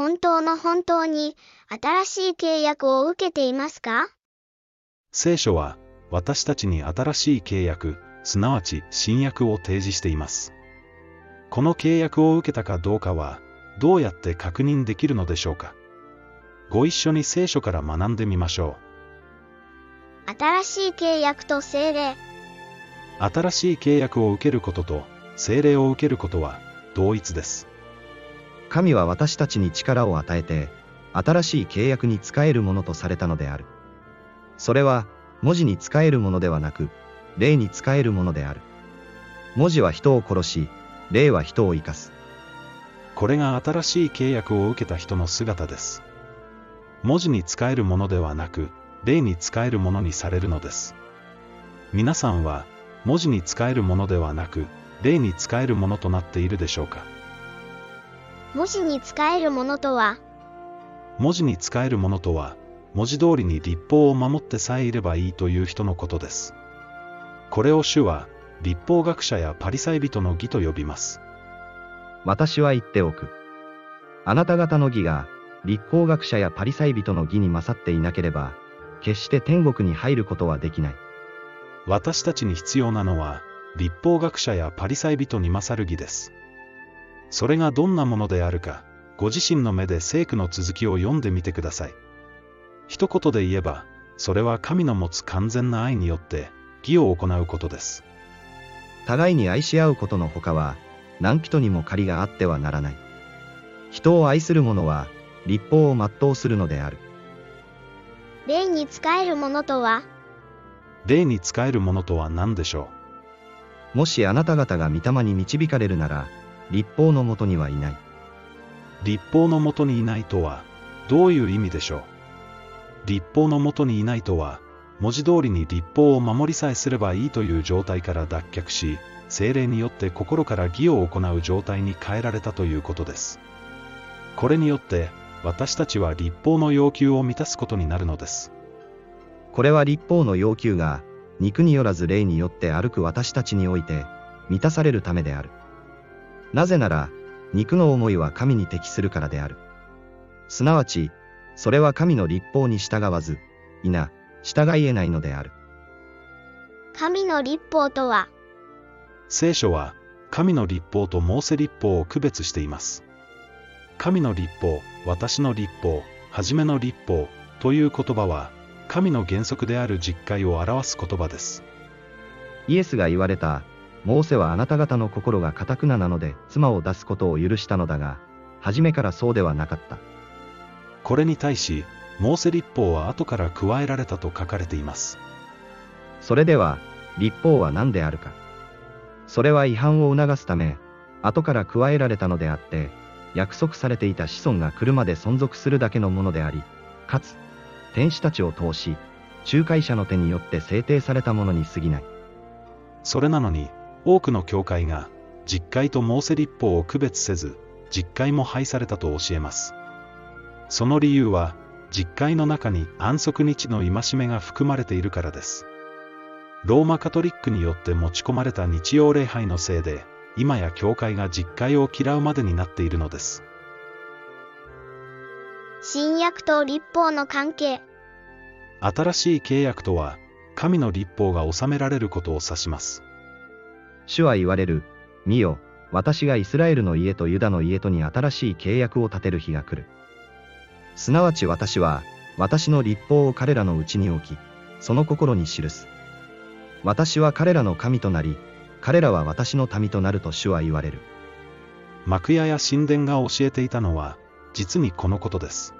本当の本当に新しい契約を受けていますか？聖書は私たちに新しい契約、すなわち新約を提示しています。この契約を受けたかどうかは、どうやって確認できるのでしょうか？ご一緒に聖書から学んでみましょ新しい契約と精霊。う。新しい契約を受けることと、聖霊を受けることは、同一です。神は私たちに力を与えて、新しい契約に仕えるものとされたのである。それは、文字に仕えるものではなく、霊に仕えるものである。文字は人を殺し、霊は人を生かす。これが新しい契約を受けた人の姿です。文字に使えるものではなく、霊に使えるものにされるのです。皆さんは、文字に使えるものではなく、霊に使えるものとなっているでしょうか文字に使えるものとは、文字に使えるものとは、文字通りに立法を守ってさえいればいいという人のことです。これを主は、立法学者やパリサイ人の義と呼びます。私は言っておく。あなた方の義が、立法学者やパリサイ人の義に勝っていなければ、決して天国に入ることはできない。私たちに必要なのは、立法学者やパリサイ人に勝る義です。それがどんなものであるか、ご自身の目で聖句の続きを読んでみてください。一言で言えば、それは神の持つ完全な愛によって、義を行うことです。互いに愛し合うことのほかは、何人にも借りがあってはならない。人を愛する者は、立法を全うするのである。霊に使えるものとは、霊に使えるものとは何でしょもしあなた方が御霊に導かれるなら、立法のもとにはいない。う立法のもとにいないとは、どういう意味でしょう？立法のもとにいないとは、文字通りに立法を守りさえすればいいという状態から脱却し、精霊によって心から義を行う状態に変えられたということです。これによって、私たちは立法の要求を満たすことになるのです。これは立法の要求が、肉によらず霊によって歩く私たちにおいて、満たされるためである。なぜなら、肉の思いは神に適するからである。すなわち、それは神の立法に従わず、いな、従い得ないのである。神の立法とは、聖書は、神の立法とモーセ立法を区別しています。神の立法、私の立法、はじめの立法という言葉は、神の原則である実戒を表す言葉です。イエスが言われた、モーセはあなた方の心が堅くななので妻を出すことを許したのだが、初めからそうではなかった。これに対し、モーセ立法は後から加えられたと書かれています。それでは、立法は何であるか。それは違反を促すため、後から加えられたのであって、約束されていた子孫が来るまで存続するだけのものであり、かつ、天使たちを通し、仲介者の手によって制定されたものに過ぎない。それなのに、多くの教会が、実戒とモーセ立法を区別せず、実戒も廃されたと教えます。その理由は、実戒の中に安息日の戒めが含まれているからです。ローマカトリックによって持ち込まれた日曜礼拝のせいで、今や教会が実戒を嫌うまでになっているのです。新約と立法の関係。新しい契約とは、神の立法が収められることを指します。主は言われる、見よ、私がイスラエルの家とユダの家とに新しい契約を立てる日が来る。すなわち私は、私の立法を彼らのうちに置き、その心に記す。私は彼らの神となり、彼らは私の民となると主は言われる。幕屋や神殿が教えていたのは、実にこのことです。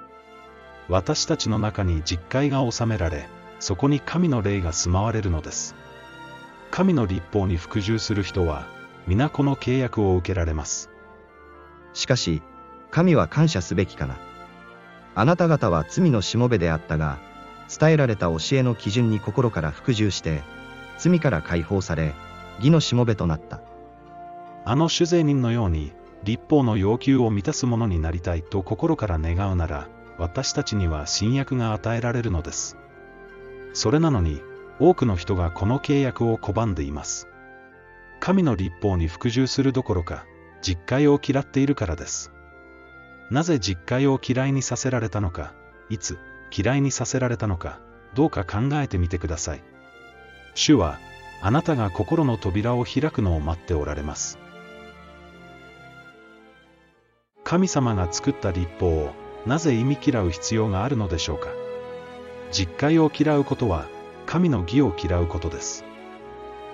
私たちの中に実戒が収められ、そこに神の霊が住まわれるのです。神の立法に服従する人は、皆この契約を受けられます。しかし、神は感謝すべきかな。あなた方は罪のしもべであったが、伝えられた教えの基準に心から服従して、罪から解放され、義のしもべとなった。あの主税人のように、立法の要求を満たすものになりたいと心から願うなら、私たちには新約が与えられるのです。それなのに、多くの人がこの契約を拒んでいます。神の立法に服従するどころか、実戒を嫌っているからです。なぜ実会を嫌いにさせられたのか、いつ嫌いにさせられたのか、どうか考えてみてください。主は、あなたが心の扉を開くのを待っておられます。神様が作った立法を、なぜ意味嫌う必要があるのでしょうか。実会を嫌うことは、神の義を嫌うことです。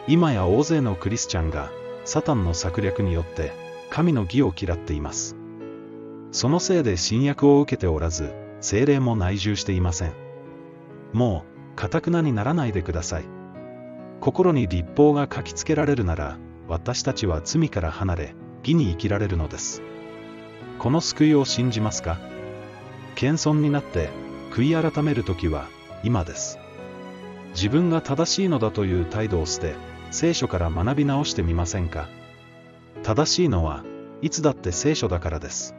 今や大勢のクリスチャンが、サタンの策略によって、神の義を嫌っています。そのせいで新約を受けておらず、精霊も内住していません。もう、かたくなにならないでください。心に立法が書きつけられるなら、私たちは罪から離れ、義に生きられるのです。この救いを信じますか？謙遜になって、悔い改める時は、今です。自分が正しいのだという態度を捨て、聖書から学び直してみませんか？正しいのは、いつだって聖書だからです。